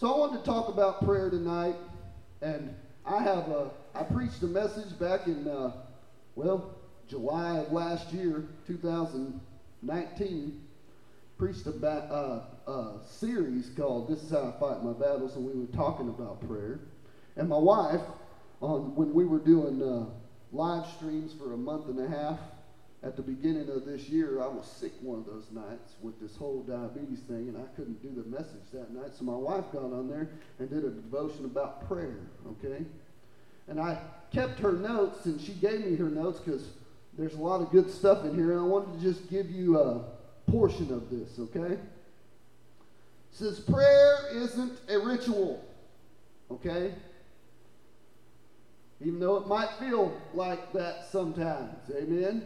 So I wanted to talk about prayer tonight, and I have a, I preached a message back in, uh, well, July of last year, 2019. Preached a, ba- uh, a series called "This Is How I Fight My Battles," and we were talking about prayer. And my wife, on when we were doing uh, live streams for a month and a half, at the beginning of this year, I was sick one of those nights with this whole diabetes thing, and I couldn't do the message that night. So my wife got on there and did a devotion about prayer, okay? And I kept her notes, and she gave me her notes because there's a lot of good stuff in here, and I wanted to just give you a portion of this, okay? It says, Prayer isn't a ritual, okay? Even though it might feel like that sometimes, amen?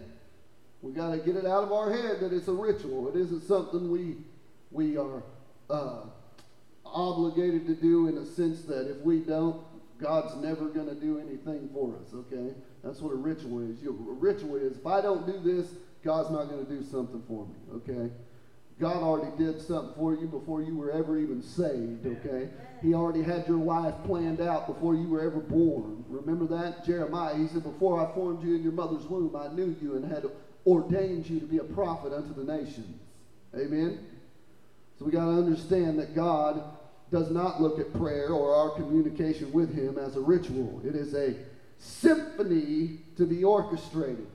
We got to get it out of our head that it's a ritual. It isn't something we we are uh, obligated to do in a sense that if we don't, God's never going to do anything for us. Okay, that's what a ritual is. You, a ritual is if I don't do this, God's not going to do something for me. Okay. God already did something for you before you were ever even saved, okay? He already had your life planned out before you were ever born. Remember that? Jeremiah, he said, Before I formed you in your mother's womb, I knew you and had ordained you to be a prophet unto the nations. Amen? So we got to understand that God does not look at prayer or our communication with Him as a ritual. It is a symphony to be orchestrated.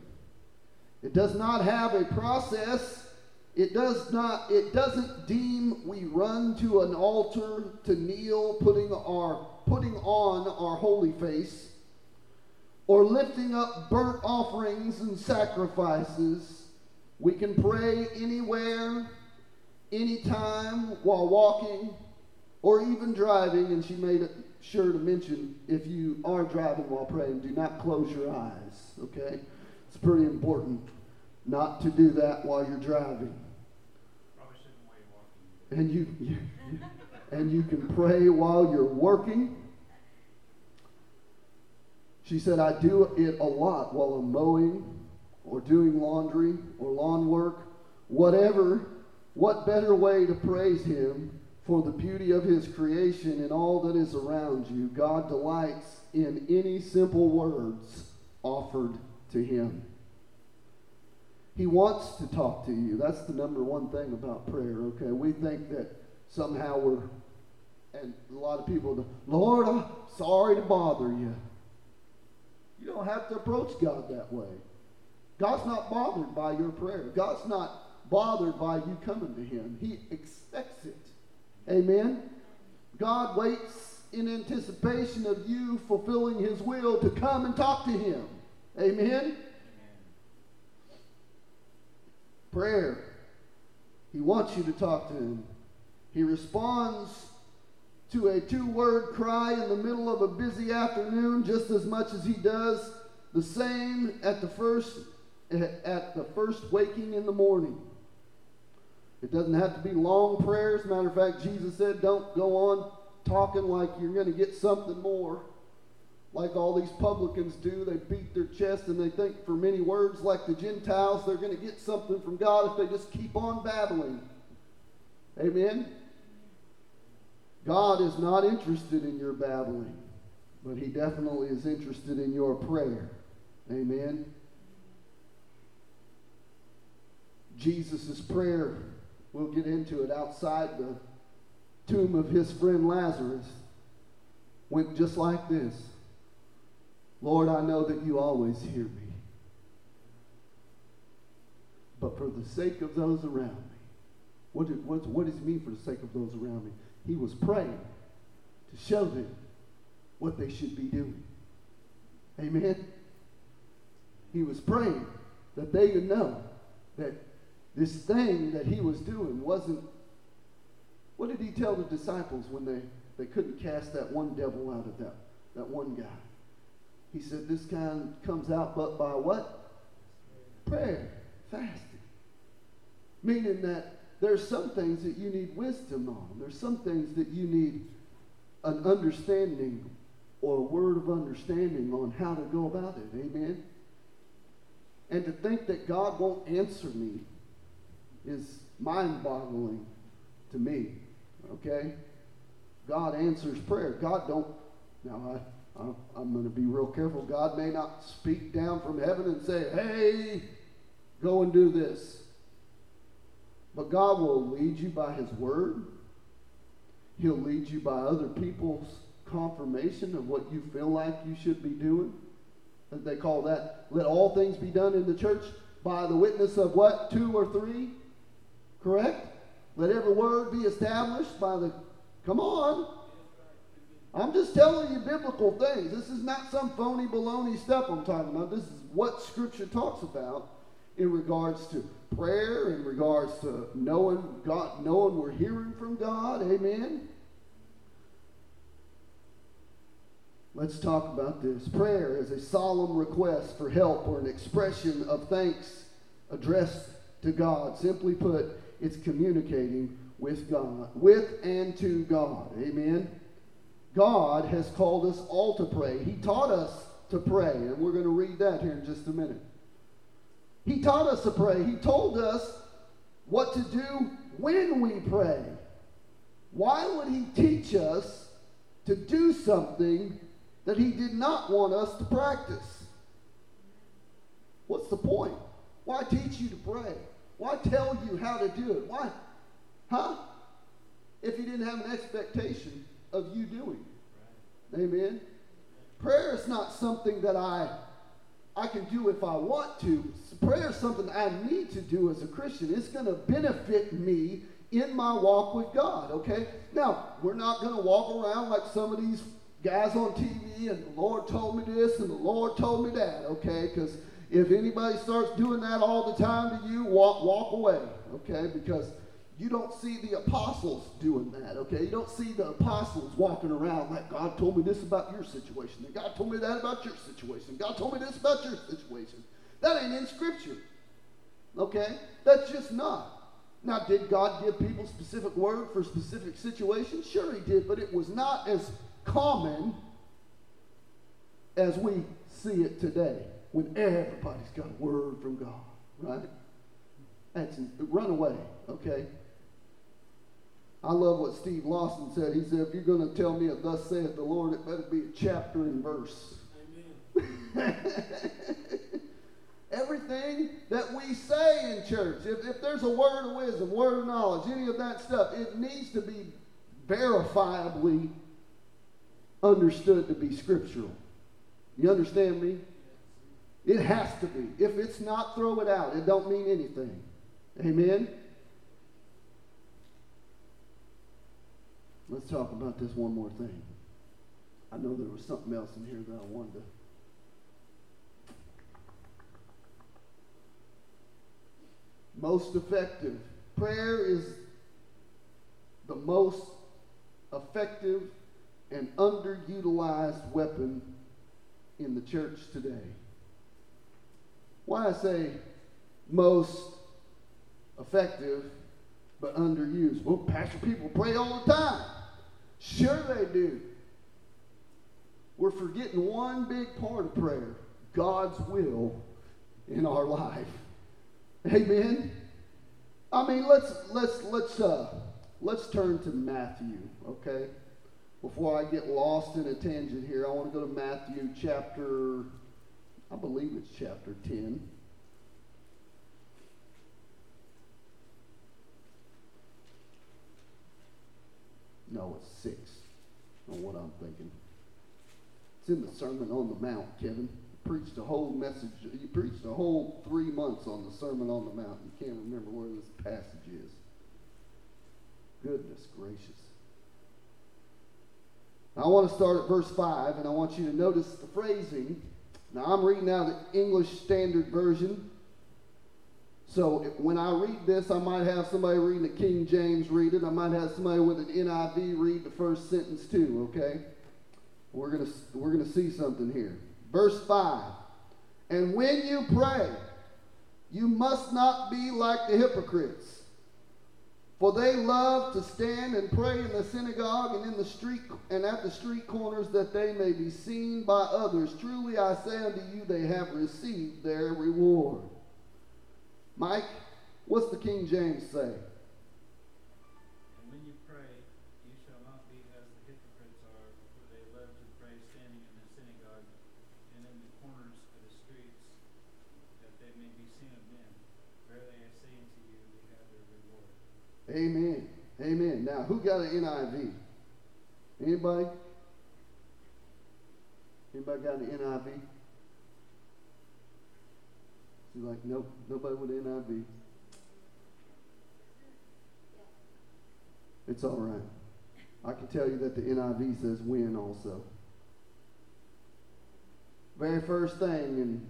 It does not have a process. It does not, it doesn't deem we run to an altar to kneel, putting our putting on our holy face or lifting up burnt offerings and sacrifices. We can pray anywhere, anytime, while walking, or even driving. And she made sure to mention if you are driving while praying, do not close your eyes, okay? It's pretty important not to do that while you're driving. And you, you and you can pray while you're working she said, I do it a lot while I'm mowing or doing laundry or lawn work. Whatever, what better way to praise Him for the beauty of His creation and all that is around you? God delights in any simple words offered to Him. He wants to talk to you. That's the number one thing about prayer, okay? We think that somehow we're, and a lot of people, Lord, I'm sorry to bother you. You don't have to approach God that way. God's not bothered by your prayer. God's not bothered by you coming to Him. He expects it. Amen? God waits in anticipation of you fulfilling His will to come and talk to Him. Amen? Prayer. He wants you to talk to Him. He responds to a two word cry in the middle of a busy afternoon just as much as he does the same at the first at the first waking in the morning. It doesn't have to be long prayers. Matter of fact, Jesus said, don't go on talking like you're going to get something more. Like all these publicans do, they beat their chest and they think for many words, like the Gentiles, they're going to get something from God if they just keep on babbling. Amen? God is not interested in your babbling, but He definitely is interested in your prayer. Amen. Jesus' prayer, we'll get into it outside the tomb of his friend Lazarus, went just like this Lord, I know that you always hear me. But for the sake of those around me, what, did, what, what does he mean for the sake of those around me? He was praying to show them what they should be doing. Amen. He was praying that they would know that this thing that he was doing wasn't. What did he tell the disciples when they, they couldn't cast that one devil out of that, that one guy? He said, This kind comes out but by what? Prayer, fasting. Meaning that there's some things that you need wisdom on. There's some things that you need an understanding or a word of understanding on how to go about it. Amen? And to think that God won't answer me is mind boggling to me. Okay? God answers prayer. God don't. Now I, I I'm going to be real careful. God may not speak down from heaven and say, "Hey, go and do this." But God will lead you by His Word. He'll lead you by other people's confirmation of what you feel like you should be doing. They call that, let all things be done in the church by the witness of what? Two or three? Correct? Let every word be established by the. Come on. I'm just telling you biblical things. This is not some phony baloney stuff I'm talking about. This is what Scripture talks about in regards to prayer, in regards to knowing God, knowing we're hearing from God. Amen. Let's talk about this. Prayer is a solemn request for help or an expression of thanks addressed to God. Simply put, it's communicating with God, with and to God. Amen. God has called us all to pray. He taught us to pray, and we're going to read that here in just a minute. He taught us to pray. He told us what to do when we pray. Why would he teach us to do something that he did not want us to practice. What's the point? Why teach you to pray? Why tell you how to do it? Why? Huh? If he didn't have an expectation of you doing. Amen. Prayer is not something that I I can do if I want to. Prayer is something I need to do as a Christian. It's going to benefit me in my walk with God, okay? Now, we're not going to walk around like some of these guys on TV and the Lord told me this and the Lord told me that, okay? Because if anybody starts doing that all the time to you, walk, walk away, okay? Because you don't see the apostles doing that, okay? You don't see the apostles walking around like God told me this about your situation, and God told me that about your situation, God told me this about your situation. That ain't in Scripture, okay? That's just not. Now, did God give people specific word for specific situations? Sure, He did, but it was not as common as we see it today when everybody's got a word from God, right? That's run away, okay? I love what Steve Lawson said. He said, if you're going to tell me a thus saith the Lord, it better be a chapter and verse. Amen. Everything that we say in church, if, if there's a word of wisdom, word of knowledge, any of that stuff, it needs to be verifiably understood to be scriptural. You understand me? It has to be. If it's not, throw it out. It don't mean anything. Amen? Let's talk about this one more thing. I know there was something else in here that I wanted to. Most effective. Prayer is the most effective and underutilized weapon in the church today. Why I say most effective but underused? Well, pastor people pray all the time. Sure they do. We're forgetting one big part of prayer God's will in our life. Amen. I mean, let's let's let's uh let's turn to Matthew, okay? before I get lost in a tangent here, I want to go to Matthew chapter, I believe it's chapter 10. No, it's 6. On what I'm thinking. It's in the Sermon on the Mount, Kevin. You preached a whole message. You preached a whole three months on the Sermon on the Mount. You can't remember where this passage is. Goodness gracious. I want to start at verse 5, and I want you to notice the phrasing. Now, I'm reading out the English Standard Version. So when I read this, I might have somebody reading the King James read it. I might have somebody with an NIV read the first sentence too, okay? We're going to we're going to see something here. Verse 5. And when you pray, you must not be like the hypocrites for they love to stand and pray in the synagogue and in the street and at the street corners that they may be seen by others. Truly I say unto you, they have received their reward. Mike, what's the King James say? When you pray, you shall not be as the hypocrites are, they to pray standing in the synagogue and in the corners of the streets, that they may be seen of men. Verily I say unto you. Amen. Amen. Now, who got an NIV? Anybody? Anybody got an NIV? Like, nope, nobody with NIV. It's all right. I can tell you that the NIV says win also. Very first thing in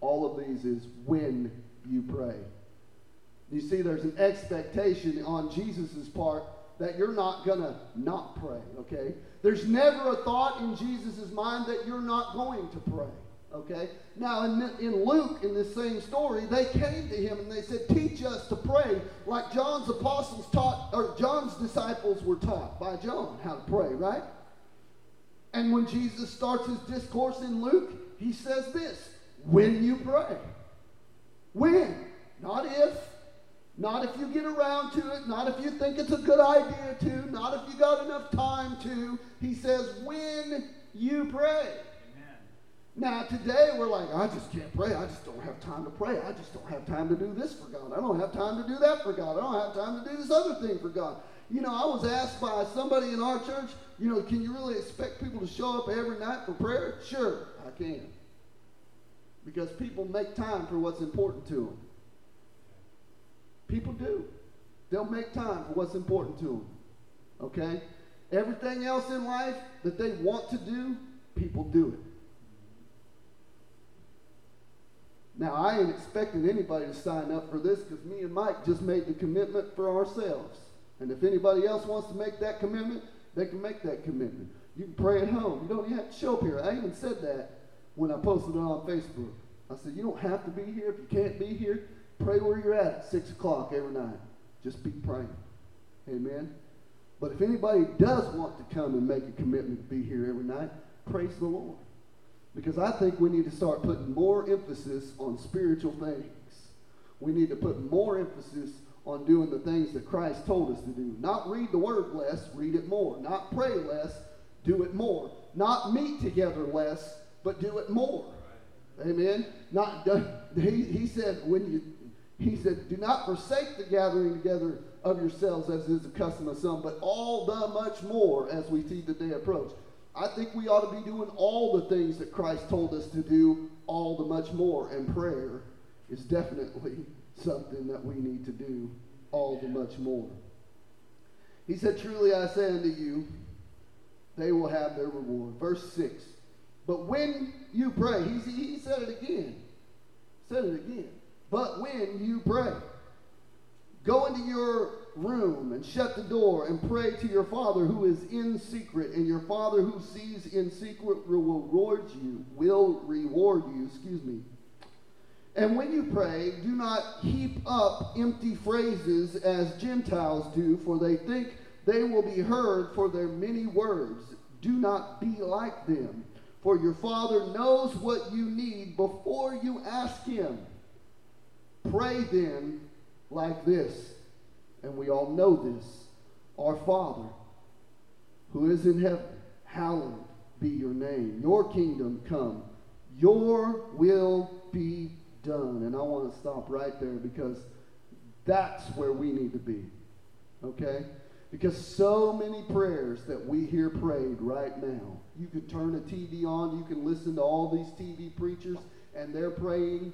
all of these is when you pray. You see, there's an expectation on Jesus' part that you're not going to not pray, okay? There's never a thought in Jesus' mind that you're not going to pray. Okay? Now, in, in Luke, in this same story, they came to him and they said, Teach us to pray like John's apostles taught, or John's disciples were taught by John how to pray, right? And when Jesus starts his discourse in Luke, he says this when you pray. When? Not if. Not if you get around to it. Not if you think it's a good idea to. Not if you got enough time to. He says, when you pray. Now, today we're like, I just can't pray. I just don't have time to pray. I just don't have time to do this for God. I don't have time to do that for God. I don't have time to do this other thing for God. You know, I was asked by somebody in our church, you know, can you really expect people to show up every night for prayer? Sure, I can. Because people make time for what's important to them. People do. They'll make time for what's important to them. Okay? Everything else in life that they want to do, people do it. Now, I ain't expecting anybody to sign up for this because me and Mike just made the commitment for ourselves. And if anybody else wants to make that commitment, they can make that commitment. You can pray at home. You don't even have to show up here. I even said that when I posted it on Facebook. I said, you don't have to be here. If you can't be here, pray where you're at at 6 o'clock every night. Just be praying. Amen. But if anybody does want to come and make a commitment to be here every night, praise the Lord. Because I think we need to start putting more emphasis on spiritual things. We need to put more emphasis on doing the things that Christ told us to do. Not read the word less, read it more. Not pray less, do it more. Not meet together less, but do it more. Amen. Not he, he said when you he said, Do not forsake the gathering together of yourselves as is the custom of some, but all the much more as we see the day approach. I think we ought to be doing all the things that Christ told us to do, all the much more. And prayer is definitely something that we need to do all the much more. He said, Truly I say unto you, they will have their reward. Verse 6. But when you pray, he, he said it again. Said it again. But when you pray, go into your room and shut the door and pray to your Father who is in secret, and your Father who sees in secret will reward you, will reward you, excuse me. And when you pray, do not heap up empty phrases as Gentiles do, for they think they will be heard for their many words. Do not be like them, for your Father knows what you need before you ask Him. Pray then like this and we all know this Our Father, who is in heaven, hallowed be your name. Your kingdom come. Your will be done. And I want to stop right there because that's where we need to be. Okay? Because so many prayers that we hear prayed right now. You can turn a TV on, you can listen to all these TV preachers, and they're praying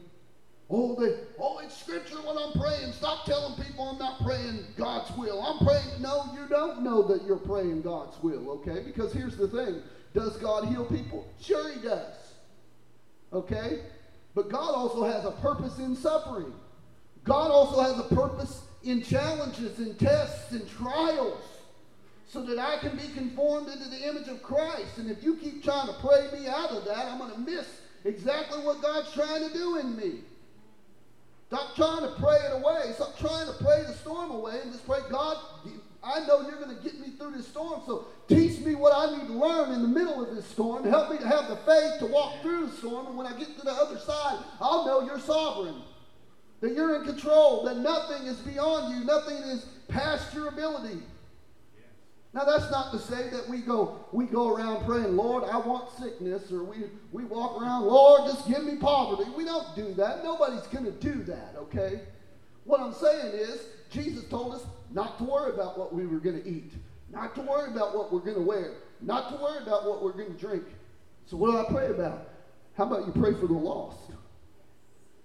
Oh, they, oh, it's scripture when I'm praying. Stop telling people I'm not praying God's will. I'm praying. No, you don't know that you're praying God's will, okay? Because here's the thing Does God heal people? Sure, He does. Okay? But God also has a purpose in suffering. God also has a purpose in challenges and tests and trials so that I can be conformed into the image of Christ. And if you keep trying to pray me out of that, I'm going to miss exactly what God's trying to do in me. Stop trying to pray it away. Stop trying to pray the storm away and just pray, God, I know you're going to get me through this storm, so teach me what I need to learn in the middle of this storm. Help me to have the faith to walk through the storm, and when I get to the other side, I'll know you're sovereign, that you're in control, that nothing is beyond you, nothing is past your ability. Now that's not to say that we go we go around praying, Lord, I want sickness, or we we walk around, Lord, just give me poverty. We don't do that. Nobody's gonna do that, okay? What I'm saying is, Jesus told us not to worry about what we were to eat, not to worry about what we're to wear, not to worry about what we're to drink. So, what do I pray about? How about you pray for the lost?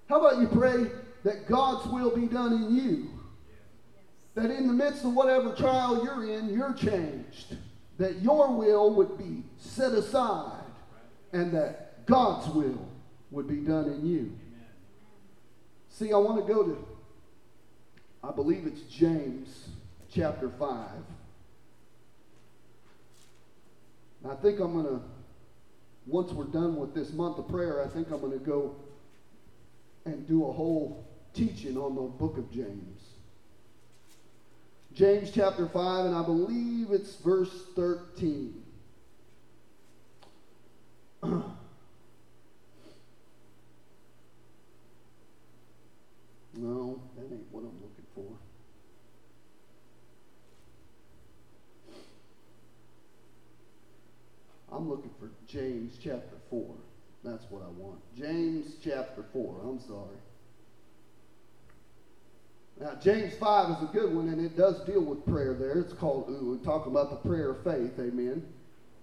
How about you pray that God's will be done in you? That in the midst of whatever trial you're in, you're changed. That your will would be set aside and that God's will would be done in you. See, I want to go to, I believe it's James chapter 5. I think I'm going to, once we're done with this month of prayer, I think I'm going to go and do a whole teaching on the book of James. James chapter 5, and I believe it's verse 13. no, that ain't what I'm looking for. I'm looking for James chapter 4. That's what I want. James chapter 4. I'm sorry. Now, James 5 is a good one, and it does deal with prayer there. It's called, ooh, talk about the prayer of faith, amen.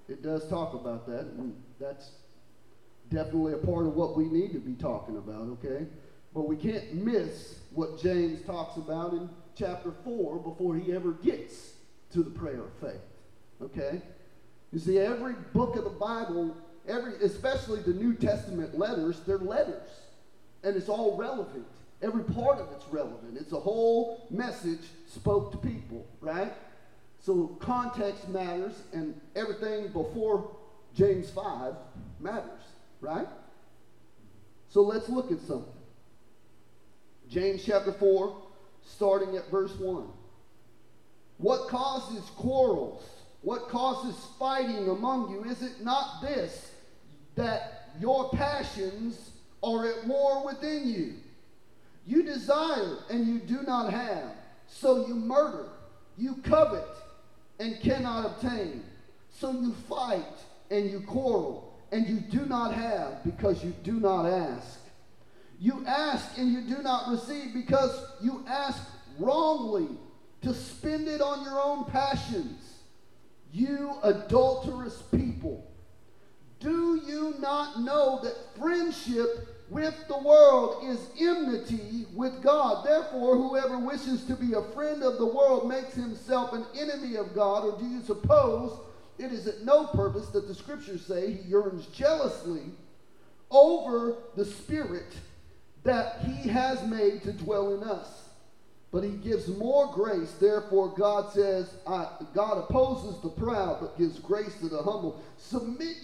It does talk about that, and that's definitely a part of what we need to be talking about, okay? But we can't miss what James talks about in chapter 4 before he ever gets to the prayer of faith, okay? You see, every book of the Bible, every, especially the New Testament letters, they're letters, and it's all relevant. Every part of it's relevant. It's a whole message spoke to people, right? So context matters, and everything before James 5 matters, right? So let's look at something. James chapter 4, starting at verse 1. What causes quarrels? What causes fighting among you? Is it not this, that your passions are at war within you? You desire and you do not have, so you murder. You covet and cannot obtain, so you fight and you quarrel, and you do not have because you do not ask. You ask and you do not receive because you ask wrongly to spend it on your own passions. You adulterous people, do you not know that friendship with the world is enmity with God. Therefore, whoever wishes to be a friend of the world makes himself an enemy of God. Or do you suppose it is at no purpose that the scriptures say he yearns jealously over the Spirit that he has made to dwell in us? But he gives more grace. Therefore, God says, God opposes the proud, but gives grace to the humble. Submit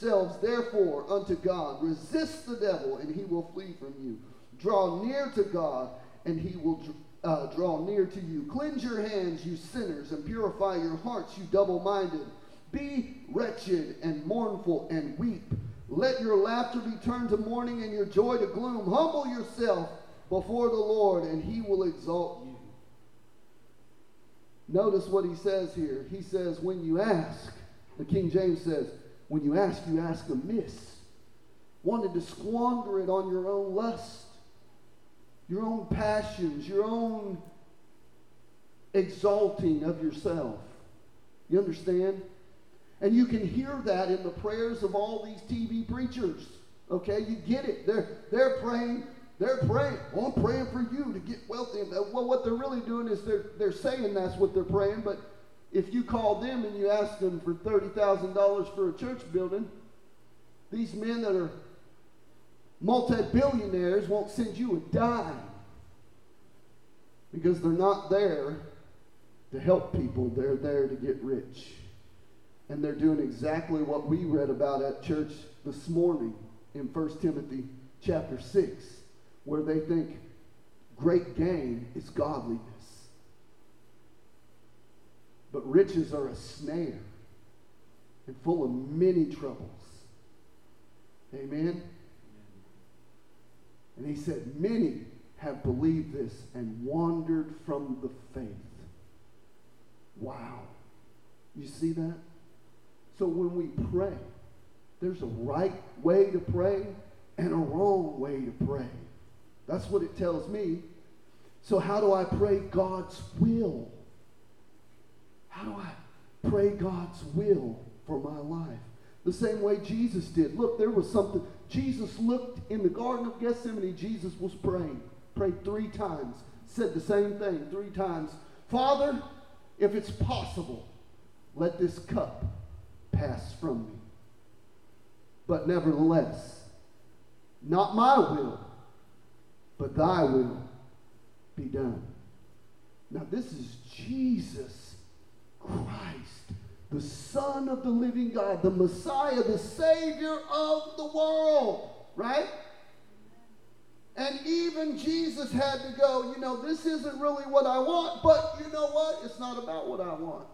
therefore, unto God. Resist the devil, and he will flee from you. Draw near to God, and he will uh, draw near to you. Cleanse your hands, you sinners, and purify your hearts, you double minded. Be wretched and mournful and weep. Let your laughter be turned to mourning and your joy to gloom. Humble yourself before the Lord, and he will exalt you. Notice what he says here. He says, when you ask, the King James says, when you ask, you ask amiss. Wanted to squander it on your own lust, your own passions, your own exalting of yourself. You understand? And you can hear that in the prayers of all these TV preachers. Okay, you get it. They're, they're praying they're praying. Well, I'm praying for you to get wealthy. Well, what they're really doing is they're, they're saying that's what they're praying, but if you call them and you ask them for $30,000 for a church building, these men that are multi billionaires won't send you a dime because they're not there to help people, they're there to get rich. And they're doing exactly what we read about at church this morning in 1 Timothy chapter 6 where they think great gain is godliness. But riches are a snare and full of many troubles. Amen? And he said, Many have believed this and wandered from the faith. Wow. You see that? So when we pray, there's a right way to pray and a wrong way to pray. That's what it tells me. So, how do I pray God's will? How do I pray God's will for my life? The same way Jesus did. Look, there was something. Jesus looked in the Garden of Gethsemane, Jesus was praying. Prayed three times. Said the same thing three times. Father, if it's possible, let this cup pass from me. But nevertheless, not my will, but thy will be done. Now, this is Jesus Christ, the Son of the living God, the Messiah, the Savior of the world, right? And even Jesus had to go, you know, this isn't really what I want, but you know what? It's not about what I want.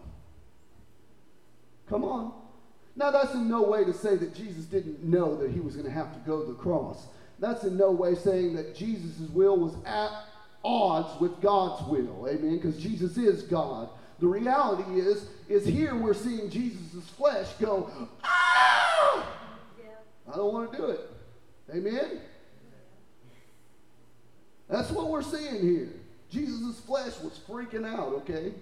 Come on. Now, that's in no way to say that Jesus didn't know that he was going to have to go to the cross. That's in no way saying that Jesus' will was at odds with God's will. Amen? Because Jesus is God. The reality is, is here we're seeing Jesus' flesh go, ah! I don't want to do it. Amen? That's what we're seeing here. Jesus' flesh was freaking out, okay?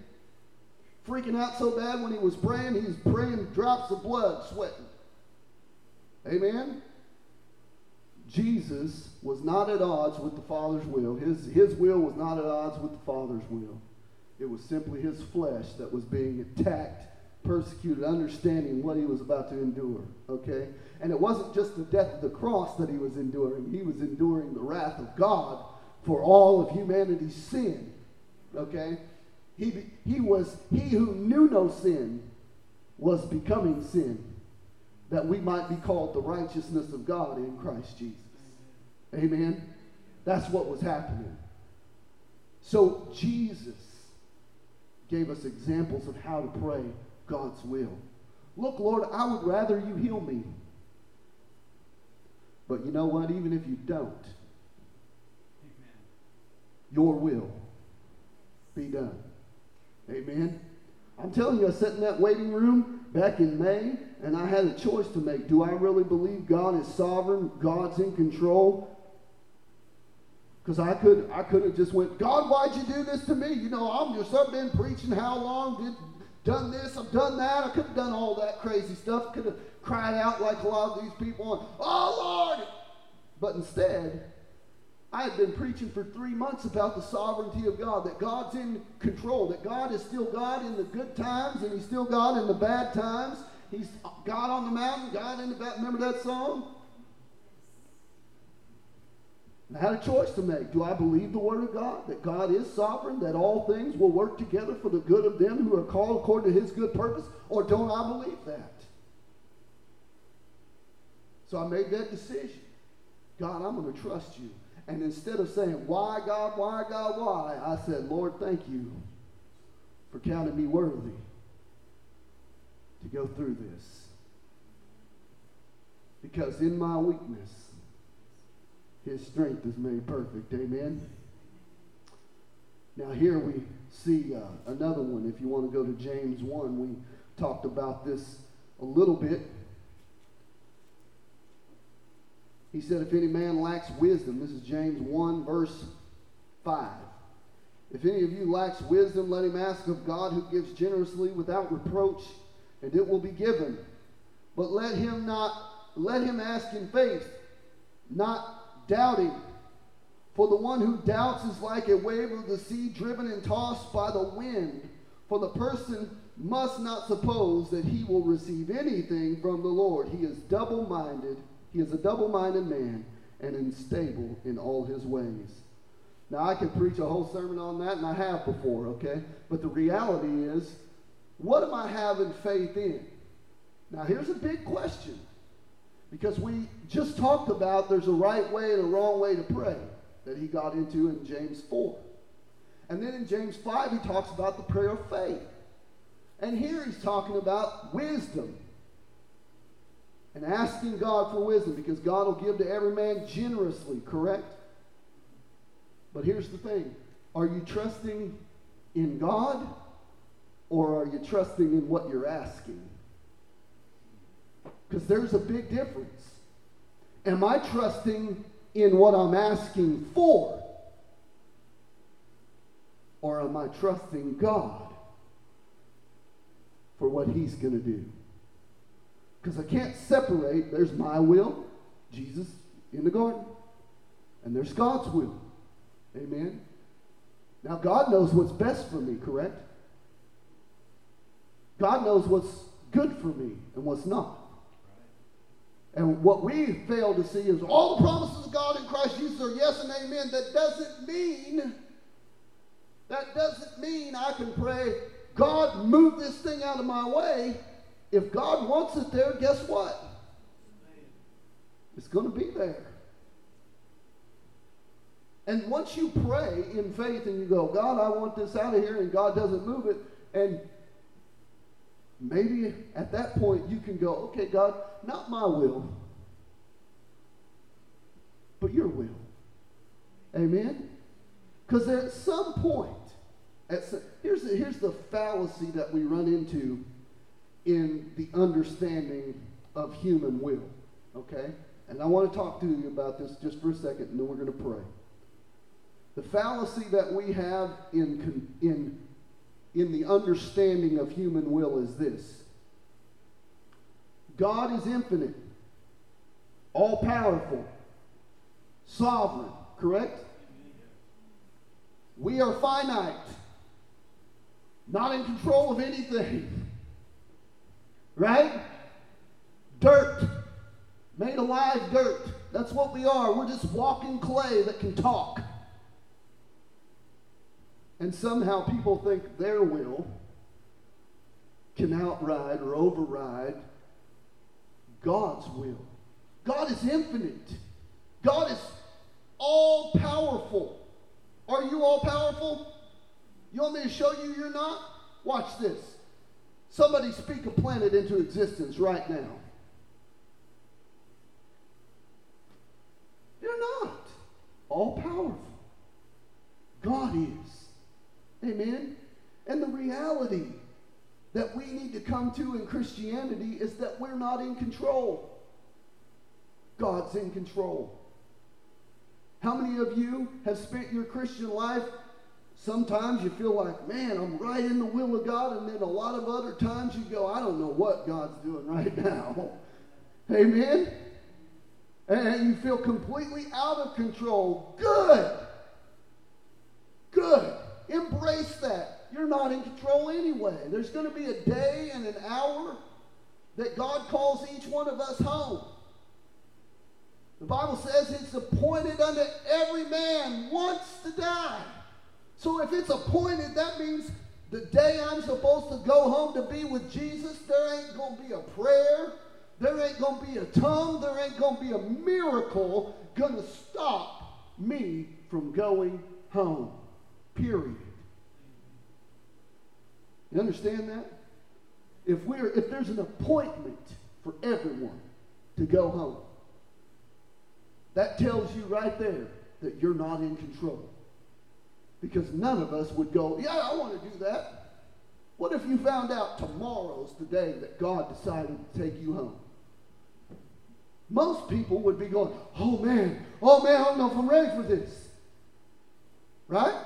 Freaking out so bad when he was praying, he was praying drops of blood, sweating. Amen? Jesus was not at odds with the Father's will. His, his will was not at odds with the Father's will. It was simply his flesh that was being attacked, persecuted, understanding what he was about to endure. Okay? And it wasn't just the death of the cross that he was enduring, he was enduring the wrath of God for all of humanity's sin. Okay? He, he was, he who knew no sin was becoming sin that we might be called the righteousness of God in Christ Jesus. Amen? That's what was happening. So Jesus gave us examples of how to pray God's will. Look, Lord, I would rather you heal me. But you know what? Even if you don't, Amen. your will be done. Amen. I'm telling you, I sat in that waiting room back in May, and I had a choice to make. Do I really believe God is sovereign? God's in control? Because I could, I could have just went, God, why'd you do this to me? You know, I'm just I've been preaching how long, did done this, I've done that. I could have done all that crazy stuff. Could have cried out like a lot of these people, oh Lord. But instead, I had been preaching for three months about the sovereignty of God, that God's in control, that God is still God in the good times and He's still God in the bad times. He's uh, God on the mountain, God in the bad. Remember that song? I had a choice to make. Do I believe the Word of God, that God is sovereign, that all things will work together for the good of them who are called according to His good purpose, or don't I believe that? So I made that decision. God, I'm going to trust you. And instead of saying, Why, God, why, God, why? I said, Lord, thank you for counting me worthy to go through this. Because in my weakness, his strength is made perfect. Amen. Now, here we see uh, another one. If you want to go to James 1, we talked about this a little bit. He said, If any man lacks wisdom, this is James 1, verse 5. If any of you lacks wisdom, let him ask of God who gives generously without reproach, and it will be given. But let him not let him ask in faith, not doubting. For the one who doubts is like a wave of the sea driven and tossed by the wind. For the person must not suppose that he will receive anything from the Lord. He is double minded he is a double minded man and unstable in all his ways. Now, I could preach a whole sermon on that, and I have before, okay? But the reality is, what am I having faith in? Now, here's a big question. Because we just talked about there's a right way and a wrong way to pray that he got into in James 4. And then in James 5, he talks about the prayer of faith. And here he's talking about wisdom and asking God for wisdom because God will give to every man generously, correct? But here's the thing are you trusting in God or are you trusting in what you're asking? Because there's a big difference. Am I trusting in what I'm asking for? or am I trusting God for what He's going to do? Because I can't separate, there's my will, Jesus in the garden, and there's God's will. Amen. Now, God knows what's best for me, correct? God knows what's good for me and what's not. And what we fail to see is all the promises of God in Christ Jesus are yes and amen. That doesn't mean, that doesn't mean I can pray, God, move this thing out of my way. If God wants it there, guess what? It's going to be there. And once you pray in faith and you go, God, I want this out of here, and God doesn't move it, and maybe at that point you can go, okay, God, not my will, but your will. Amen? Because at some point, at some, here's, the, here's the fallacy that we run into in the understanding of human will. Okay? And I want to talk to you about this just for a second, and then we're going to pray. The fallacy that we have in, in in the understanding of human will is this God is infinite, all powerful, sovereign, correct? We are finite, not in control of anything, right? Dirt, made alive dirt. That's what we are. We're just walking clay that can talk. And somehow people think their will can outride or override God's will. God is infinite. God is all powerful. Are you all powerful? You want me to show you you're not? Watch this. Somebody speak a planet into existence right now. You're not all powerful. God is. Amen? And the reality that we need to come to in Christianity is that we're not in control. God's in control. How many of you have spent your Christian life? Sometimes you feel like, man, I'm right in the will of God, and then a lot of other times you go, I don't know what God's doing right now. Amen? And you feel completely out of control. Good. Good. Embrace that. You're not in control anyway. There's going to be a day and an hour that God calls each one of us home. The Bible says it's appointed unto every man once to die. So if it's appointed, that means the day I'm supposed to go home to be with Jesus, there ain't going to be a prayer, there ain't going to be a tongue, there ain't going to be a miracle going to stop me from going home. Period. You understand that? If we're if there's an appointment for everyone to go home, that tells you right there that you're not in control. Because none of us would go, yeah, I want to do that. What if you found out tomorrow's the day that God decided to take you home? Most people would be going, oh man, oh man, I don't know if I'm ready for this. Right?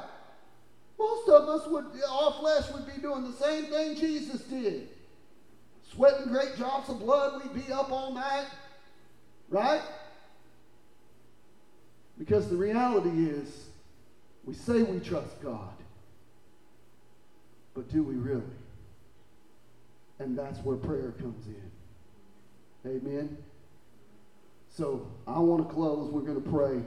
Of us would, our flesh would be doing the same thing Jesus did. Sweating great drops of blood, we'd be up all night. Right? Because the reality is, we say we trust God, but do we really? And that's where prayer comes in. Amen? So I want to close. We're going to pray.